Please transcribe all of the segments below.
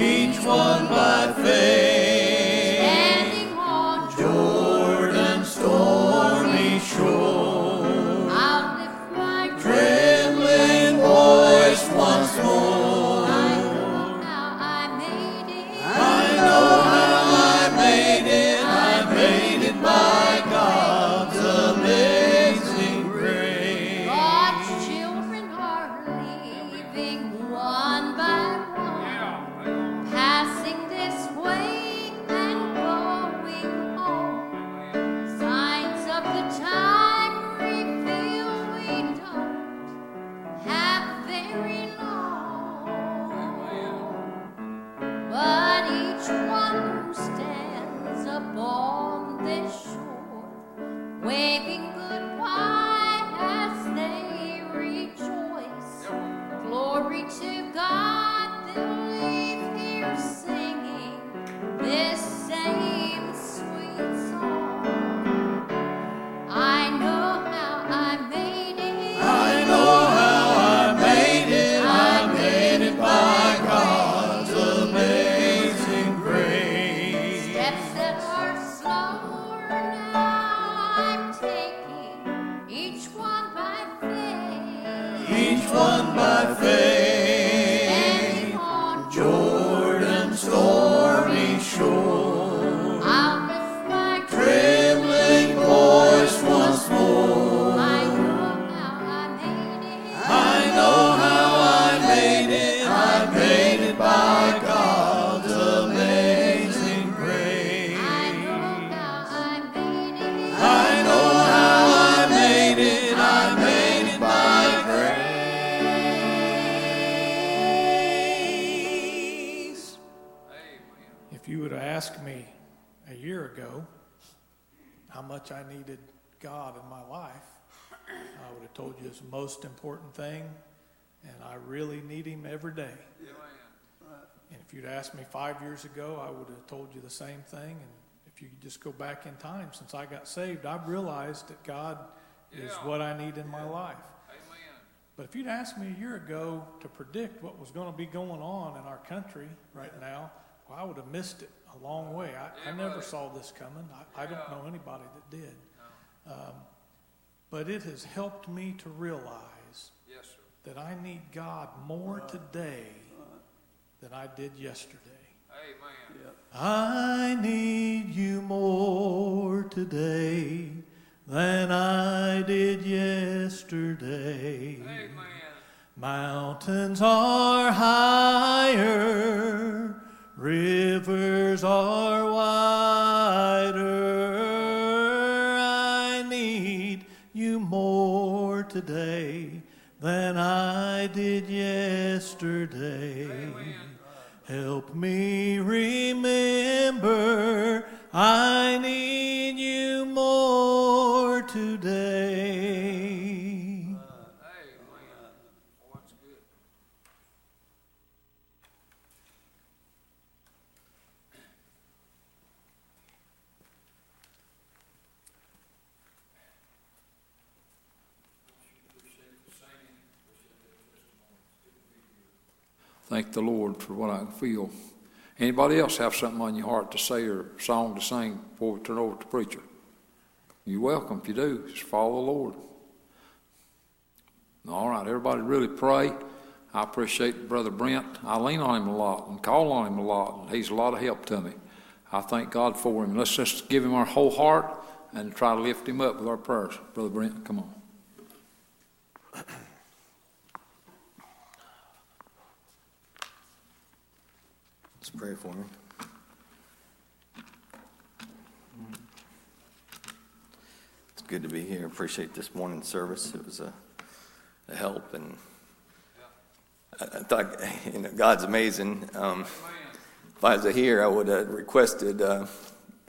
each one by faith. waving most important thing, and I really need Him every day. And if you'd asked me five years ago, I would have told you the same thing. And if you just go back in time since I got saved, I've realized that God is what I need in my life. Amen. But if you'd asked me a year ago to predict what was going to be going on in our country right now, well, I would have missed it a long way. I, I never saw this coming. I, I, don't know anybody that did. Um, but it has helped me to realize yes, that I need God more today than I did yesterday. Amen. Yep. I need you more today than I did yesterday. Amen. Mountains are higher, rivers are wider. I need you more today than I did yesterday. Help me remember I need you more today. Thank the Lord for what I can feel. Anybody else have something on your heart to say or song to sing before we turn over to the preacher? You're welcome if you do. Just follow the Lord. All right, everybody really pray. I appreciate Brother Brent. I lean on him a lot and call on him a lot, and he's a lot of help to me. I thank God for him. Let's just give him our whole heart and try to lift him up with our prayers. Brother Brent, come on. Pray for me. It's good to be here. Appreciate this morning's service. It was a, a help, and I, I thought, you know, God's amazing. Um, if I was here, I would have requested uh,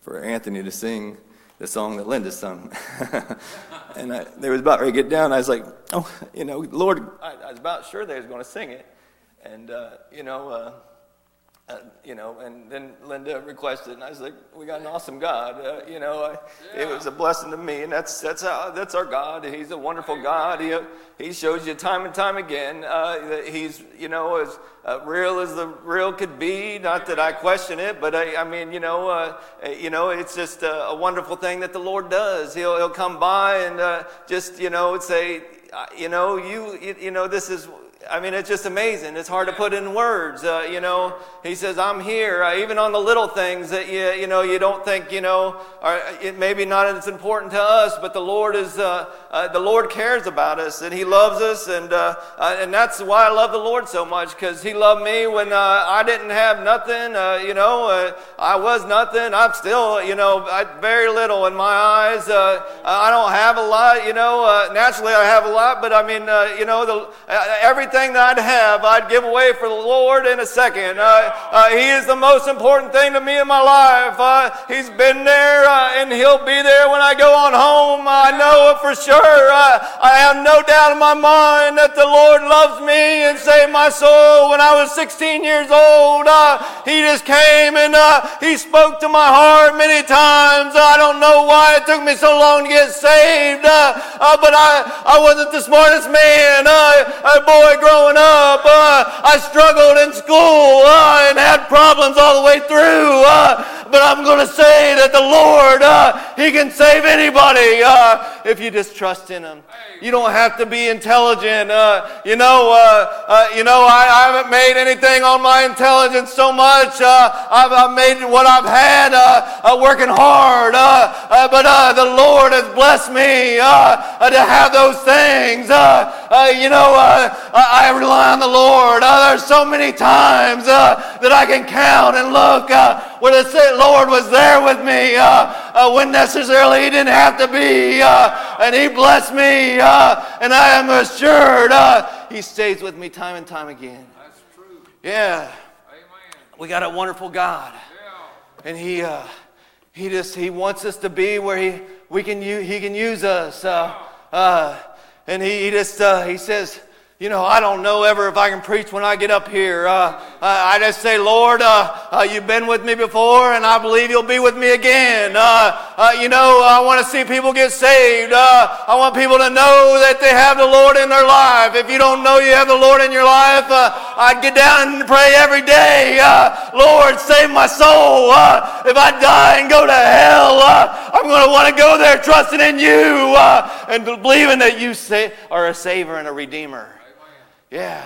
for Anthony to sing the song that Linda sung. and I, they was about ready to get down. I was like, oh, you know, Lord, I, I was about sure they was going to sing it. And, uh, you know, uh, uh, you know, and then Linda requested, and I was like, "We got an awesome God." Uh, you know, I, yeah. it was a blessing to me, and that's that's how, that's our God. He's a wonderful God. He He shows you time and time again uh, that He's you know as uh, real as the real could be. Not that I question it, but I, I mean, you know, uh, you know, it's just a, a, wonderful thing that the Lord does. He'll He'll come by and just you know say, you know, you you, you know, this is I mean, it's just amazing. It's hard to put in words. Uh, you know, he says, "I'm here," uh, even on the little things that you you know you don't think you know are it maybe not as important to us, but the Lord is uh, uh the Lord cares about us and He loves us, and uh, uh, and that's why I love the Lord so much because He loved me when I didn't have nothing. you know, I was nothing. I'm still you know I, very little in my eyes. I don't have a lot. You know, naturally I have a lot, but I mean you know the everything everything that I'd have, I'd give away for the Lord in a second. Uh, uh, he is the most important thing to me in my life. Uh, he's been there uh, and He'll be there when I go on home. I know it for sure. Uh, I have no doubt in my mind that the Lord loves me and saved my soul when I was 16 years old. Uh, he just came and He spoke to my heart many times. I don't know why it took me so long to get saved, but I, I wasn't the smartest man. boy, growing up. Uh, I struggled in school uh, and had problems all the way through. Uh, but I'm going to say that the Lord, uh, He can save anybody uh, if you just trust in Him. You don't have to be intelligent. Uh, you know, uh, uh, you know, I, I, haven't made anything on my intelligence so much. Uh, I've, I've, made what I've had working hard. but the Lord has blessed me to have those things. you know, I rely on the Lord. Uh, there's so many times uh, that I can count and look uh, where the Lord was there with me uh, uh, when necessarily He didn't have to be. Uh, and He blessed me. and I am assured He stays with me time and time again. That's true. Yeah. Amen. We got a wonderful God. Yeah. And He. He just he wants us to be where he we can he can use us, uh, uh, and he, he just uh, he says you know, I don't know ever if I can preach when I get up here. Uh, I just say, Lord, uh, uh, you've been with me before, and I believe you'll be with me again. Uh, uh, you know, I want to see people get saved. Uh, I want people to know that they have the Lord in their life. If you don't know you have the Lord in your life, I'd get down and pray every day. Lord, save my soul. if I die and go to hell, I'm going to want to go there trusting in you and believing that you are a Savior and a Redeemer. Yeah,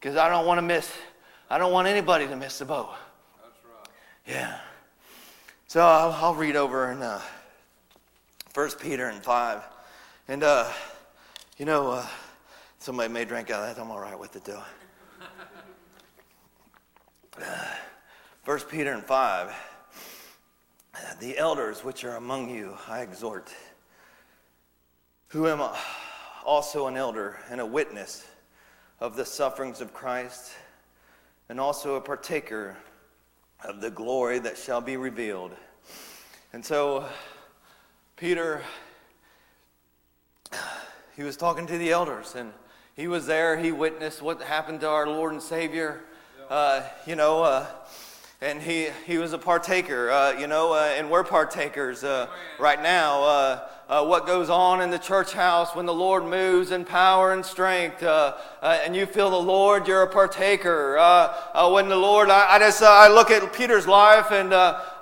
because I don't want to miss, I don't want anybody to miss the boat. That's right. Yeah. So I'll, I'll read over in uh, 1 Peter and 5. And, uh, you know, uh, somebody may drink out of that. I'm all right with it, though. Uh, 1 Peter and 5. The elders which are among you, I exhort, who am also an elder and a witness of the sufferings of Christ, and also a partaker of the glory that shall be revealed. And so, Peter, he was talking to the elders, and he was there. He witnessed what happened to our Lord and Savior. Uh, you know, uh, and he, he was a partaker, uh, you know, uh, and we're partakers uh, right now. Uh, uh, what goes on in the church house when the Lord moves in power and strength, uh, uh, and you feel the Lord, you're a partaker. Uh, uh, when the Lord, I, I just I look at Peter's life and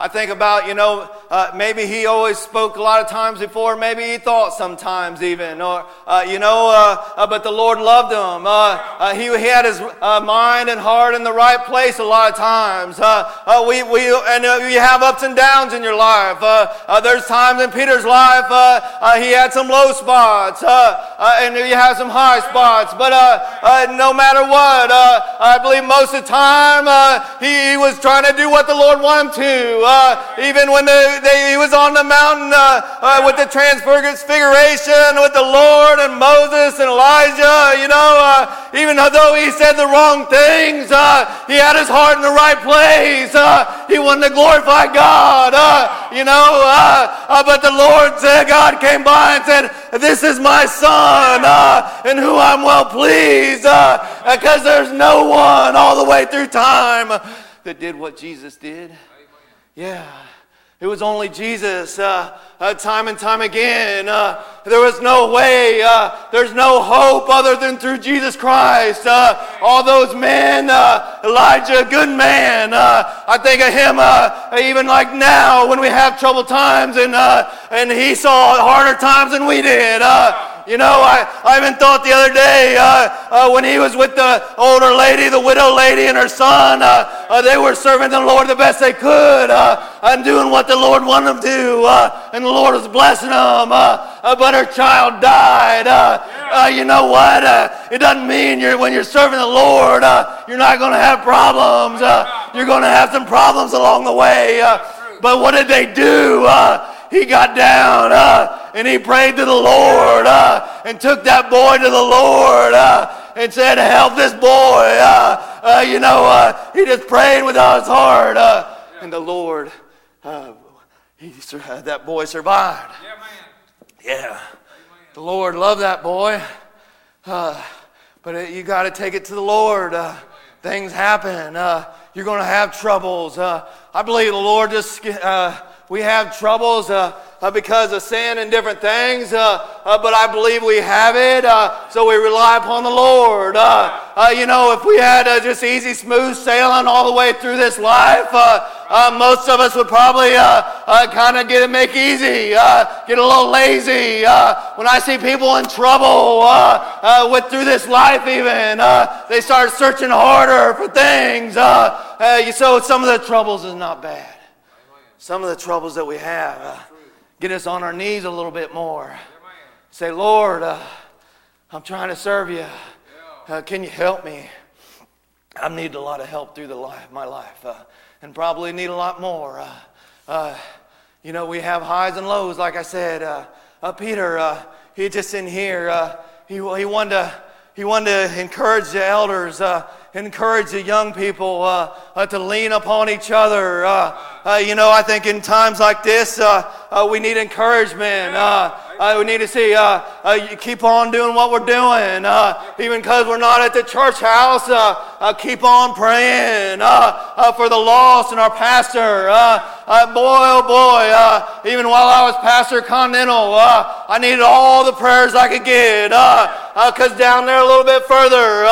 I think about, you know, uh, maybe he always spoke a lot of times before, maybe he thought sometimes even, or uh, you know, uh, but the Lord loved him. he, he had his mind and heart in the right place a lot of times. we we and you have ups and downs in your life. there's times in Peter's life he had some low spots, and you have some high spots, but uh, no matter what. Uh, I believe most of the time uh, he, he, was trying to do what the Lord wanted him to. Uh, even when the, they, he was on the mountain uh, uh, with the transfiguration with the Lord and Moses and Elijah, you know, even though he said the wrong things, he had his heart in the right place. he wanted to glorify God, you know. but the Lord said, God came by and said, This is my son in whom I'm well pleased because uh, there's no one all the way through time that did what Jesus did. Yeah. It was only Jesus, uh, uh, time and time again. Uh, there was no way, uh, there's no hope other than through Jesus Christ. Uh, all those men, uh, Elijah, good man. I think of him uh even like now when we have troubled times, and, and he saw harder times than we did. You know, I, I even thought the other day uh, uh, when he was with the older lady, the widow lady, and her son, uh, uh they were serving the Lord the best they could uh, and doing what the Lord wanted them to. Uh, and the Lord was blessing them. but her child died. you know what? it doesn't mean you're, when you're serving the Lord, you're not going to have problems. you're going to have some problems along the way. but what did they do? he got down uh, and he prayed to the Lord uh, and took that boy to the Lord uh, and said, Help this boy. Uh, uh, you know, uh, he just prayed with all his heart. And the Lord, he, that boy survived. Yeah, yeah. The Lord loved that boy. but you got to take it to the Lord. things happen. you're going to have troubles. I believe the Lord just we have troubles uh, uh, because of sin and different things, uh, uh but I believe we have it, uh, so we rely upon the Lord. Uh, you know, if we had just easy, smooth sailing all the way through this life, most of us would probably kind of get it make easy, get a little lazy. when I see people in trouble with through this life, even they start searching harder for things. Uh, uh, you so some of the troubles is not bad some of the troubles that we have. Uh, get us on our knees a little bit more. Say, Lord, uh, I'm trying to serve you. Uh, can you help me? I need a lot of help through the life, my life, uh, and probably need a lot more. Uh, uh, you know, we have highs and lows, like I said. Peter, he just in here. he, he wanted to he wanted to encourage the elders encourage the young people uh, uh, to lean upon each other. Uh, uh you know, I think in times like this, uh, uh, we need encouragement. we need to see, keep on doing what we're doing. even because we're not at the church house, keep on praying for the lost and our pastor. Boy, oh boy, even while I was pastor Continental, I needed all the prayers I could get. Because down there a little bit further,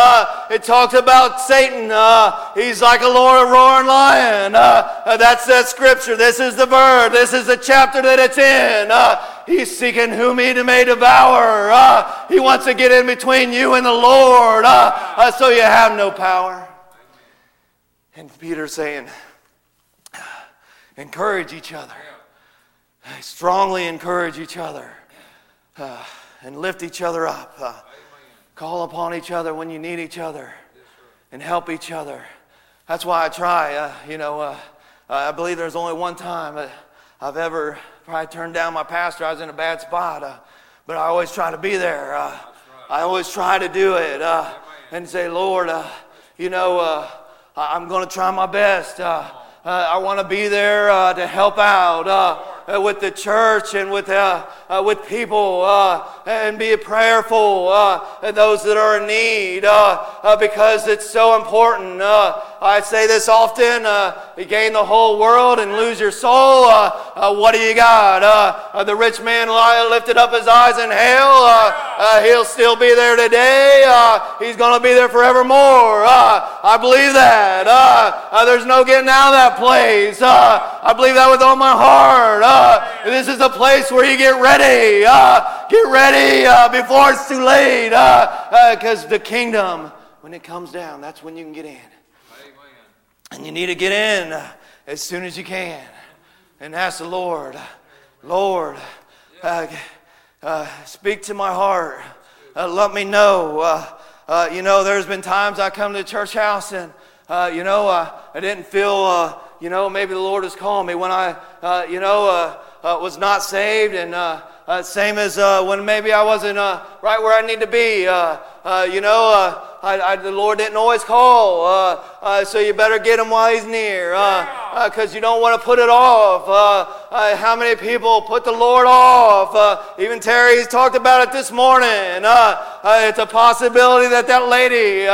it talks about Satan. Uh, he's like a roaring lion. Uh, uh, that's that scripture. This is the verse. This is the chapter that it's in. Uh, he's seeking whom he may devour. Uh, he wants to get in between you and the Lord uh, so you have no power. And Peter's saying, encourage each other. Strongly encourage each other. and lift each other up. call upon each other when you need each other and help each other. That's why I try. Uh, you know, uh, I believe there's only one time I've ever probably turned down my pastor. I was in a bad spot, uh, but I always try to be there. Uh, right. I always try to do it uh, and say, Lord, uh, you know, I'm going to try my best. I want to be there to help out uh, with the church and with, uh, uh, with people uh, and be prayerful uh, and those that are in need uh, because it's so important I say this often uh, you gain the whole world and lose your soul. Uh, uh, what do you got? Uh, uh, the rich man lifted up his eyes in hell. Uh, he'll still be there today. he's going to be there forevermore. I believe that. there's no getting out of that place. I believe that with all my heart. this is a place where you get ready. get ready before it's too late. Because the kingdom, when it comes down, that's when you can get in. And you need to get in as soon as you can and ask the Lord, Lord, uh, uh, speak to my heart. Uh, let me know. Uh, uh, you know, there's been times I come to the church house and, uh, you know, I didn't feel, you know, maybe the Lord is calling me when I, you know, was not saved and same as when maybe I wasn't right where I need to be. you know, I, I, the Lord didn't always call, uh, uh, so you better get him while he's near, because uh, uh you don't want to put it off. Uh, uh, how many people put the Lord off? even Terry's talked about it this morning. it's a possibility that that lady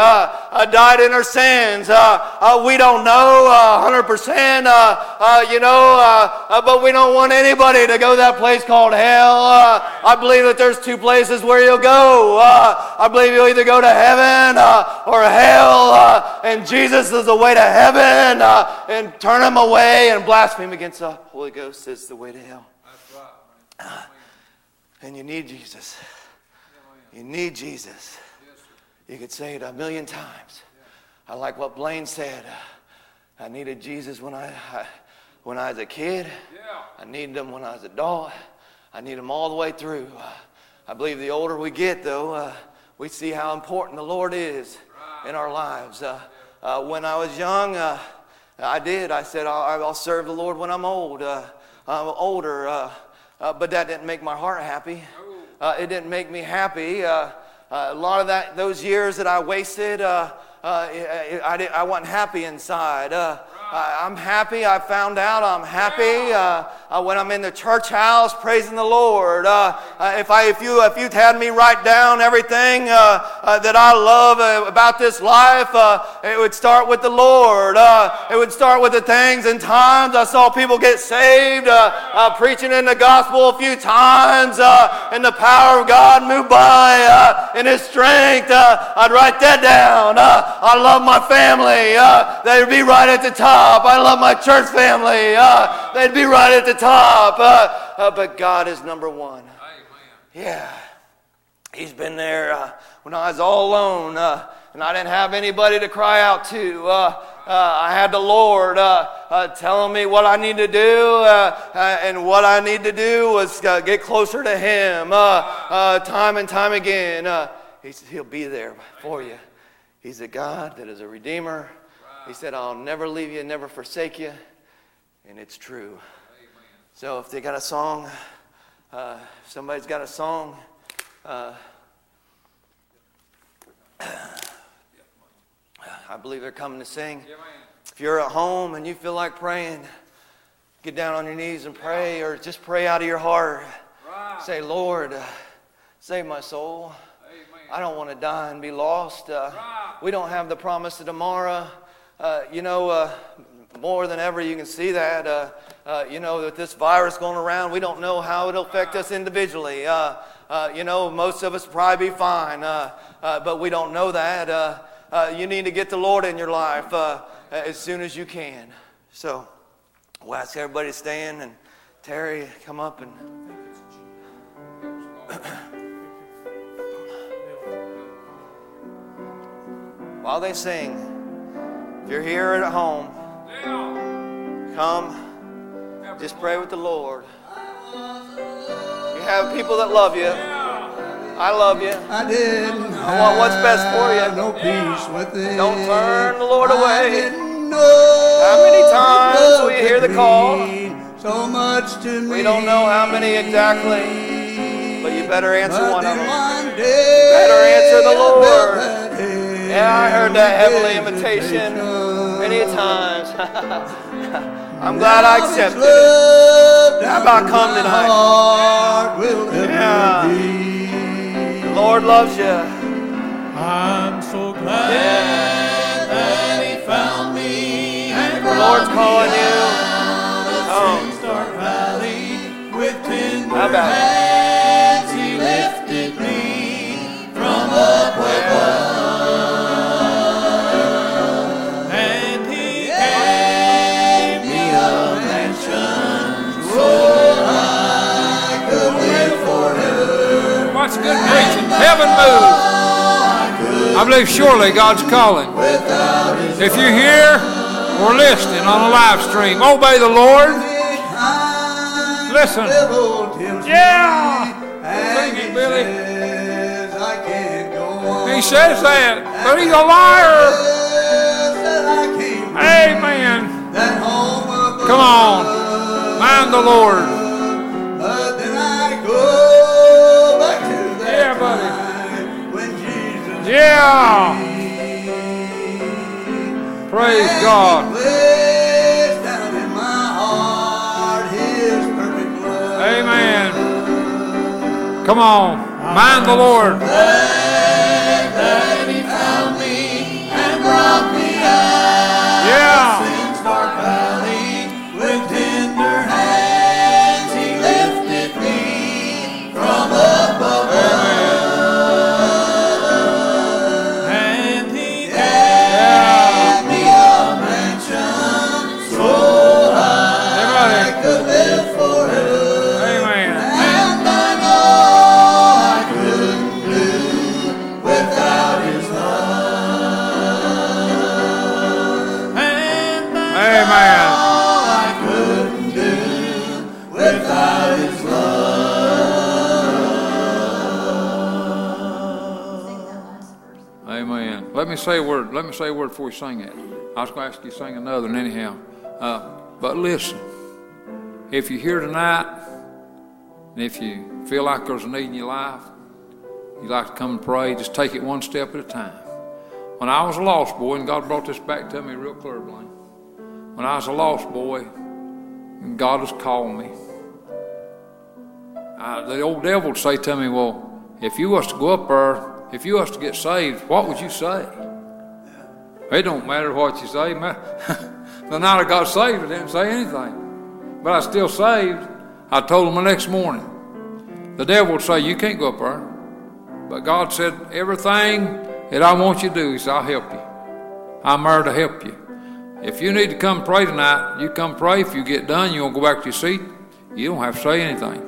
died in her sins. we don't know 100%, you know, but we don't want anybody to go to that place called hell. I believe that there's two places where you'll go. I believe you'll either go to heaven uh, or hell, uh, and Jesus is the way to heaven, uh, and turn away and blaspheme against the Holy Ghost is the way to hell. and you need Jesus. You need Jesus. You could say it a million times. I like what Blaine said. I needed Jesus when I, I when I was a kid. I needed him when I was an adult. I need him all the way through. I believe the older we get, though, uh, we see how important the Lord is in our lives. Uh, uh, when I was young, uh, I did. I said, I'll, I'll, serve the Lord when I'm old. Uh, I'm older. Uh, uh, but that didn't make my heart happy. it didn't make me happy. a lot of that, those years that I wasted, I, I, I wasn't happy inside. I'm happy. I found out I'm happy uh, uh, when I'm in the church house praising the Lord. Uh, uh if, I, if, you, if you'd had me write down everything uh, uh, that I love about this life, it would start with the Lord. it would start with the things and times I saw people get saved, preaching in the gospel a few times, and the power of God move by in His strength. I'd write that down. I love my family. they'd be right at the top. I love my church family. Uh, they'd be right at the top. Uh, uh, but God is number one. Yeah. He's been there uh, when I was all alone uh, and I didn't have anybody to cry out to. Uh, uh I had the Lord uh, uh, telling me what I need to do, and what I need to do was get closer to Him time and time again. He said He'll be there for you. He's a God that is a redeemer. He said, I'll never leave you, never forsake you. And it's true. So if they got a song, uh, somebody's got a song, uh, I believe they're coming to sing. if you're at home and you feel like praying, get down on your knees and pray, or just pray out of your heart. Right. Say, Lord, uh, save my soul. Amen. I don't want to die and be lost. Uh, right. We don't have the promise of tomorrow. Uh, you know, uh, more than ever, you can see that. Uh, uh, you know, with this virus going around, we don't know how it'll affect us individually. Uh, you know, most of us probably be fine, but we don't know that. Uh, you need to get the Lord in your life uh, uh, as soon as you can. So, we'll ask everybody to stand and Terry, come up and. While they sing, if you're here at home, come. Just pray with the Lord. You have people that love you. I love you. I didn't. I want what's best for you. No peace with it. Don't turn the Lord away. How many times we hear the call? So much to me. We don't know how many exactly, but you better answer one of them. You better answer the Lord. Yeah, I heard that heavenly invitation many times. I'm glad I accepted it. How about come tonight? Yeah. The Lord loves you. I'm so glad yeah. that He found me. The Lord's calling you. Come. Oh. How about it? He lifted me from up above, Heaven moves. I believe surely God's calling. If you're here or listening on a live stream, obey the Lord. Listen. Yeah. Sing it, Billy. He says that, but he's a liar. Amen. Come on. Mind the Lord. Yeah. Praise God. down in my heart His perfect love. Amen. Come on. Mind the Lord. Amen. Let me say a word. Let me say a word before we sing it. I was going to ask you to sing another, and anyhow. Uh, but listen, if you're here tonight, and if you feel like there's a need in your life, you'd like to come and pray, just take it one step at a time. When I was a lost boy, and God brought this back to me real clear, Blaine. When I was a lost boy, and God was calling me, uh, the old devil would say to me, Well, if you was to go up there, if you was to get saved, what would you say? It don't matter what you say. the night I got saved, I didn't say anything. But I still saved. I told him the next morning. The devil would say, You can't go up there. But God said, Everything that I want you to do, He said, I'll help you. I'm there to help you. If you need to come pray tonight, you come pray. If you get done, you to go back to your seat, you don't have to say anything.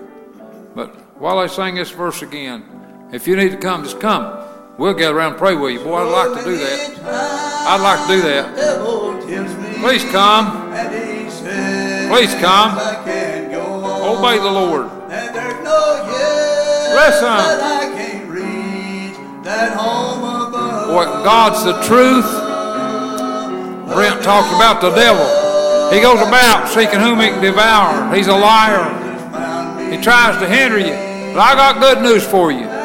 But while I sing this verse again, if you need to come, just come. We'll get around and pray with you. Boy, I'd like to do that. I'd like to do that. Please come. Please come. Obey the Lord. Listen. Boy, God's the truth. Brent talked about the devil. He goes about seeking whom he can devour. He's a liar. He tries to hinder you. But I got good news for you.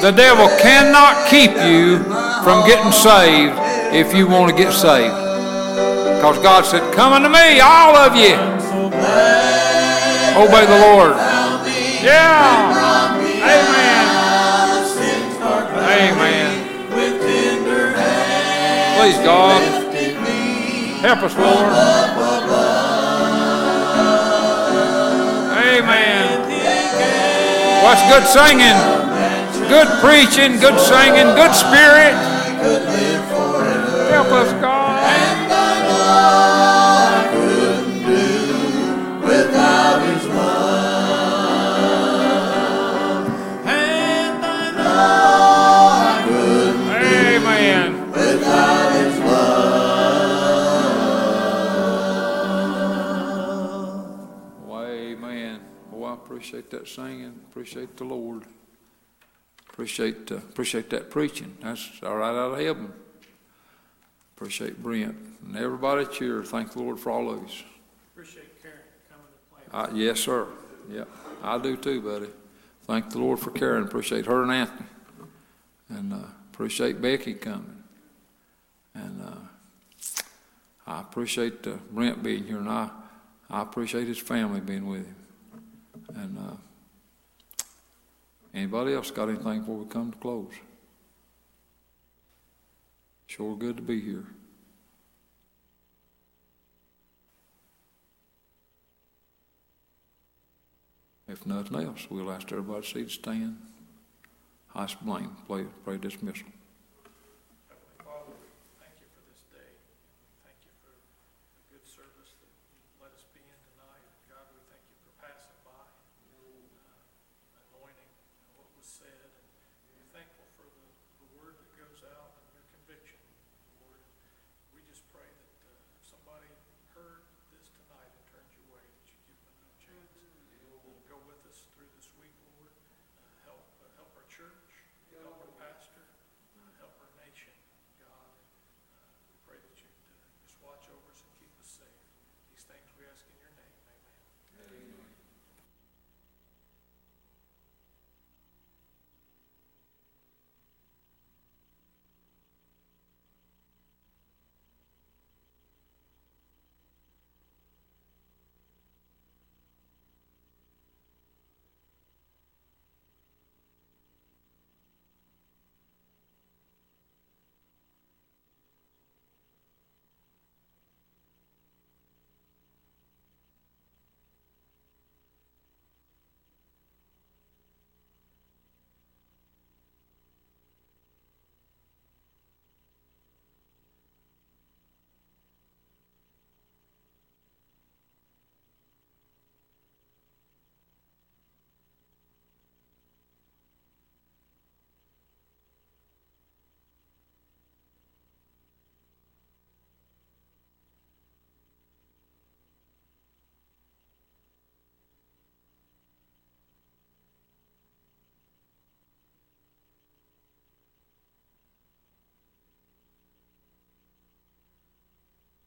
The devil cannot keep you from getting saved if you want to get saved. Because God said, Come unto me, all of you. Obey the Lord. Yeah. Amen. Amen. Please, God. Help us, Lord. Amen. What's good singing? Good preaching, good singing, good spirit. Help us, God. and thy love And I couldn't do without His love. Amen. Amen. I appreciate that singing. Appreciate the Lord. Appreciate uh, appreciate that preaching. That's all right out of heaven. Appreciate Brent and everybody at here. Thank the Lord for all of you. appreciate Karen coming to play. Uh, yes, sir. Yeah, I do too, buddy. Thank the Lord for Karen. Appreciate her and Anthony. And uh, appreciate Becky coming. And uh, I appreciate uh, Brent being here, and I, I appreciate his family being with him. And uh, Anybody else got anything before we come to close? Sure good to be here. If nothing else, we'll ask everybody to stand. I blame, pray, pray dismissal.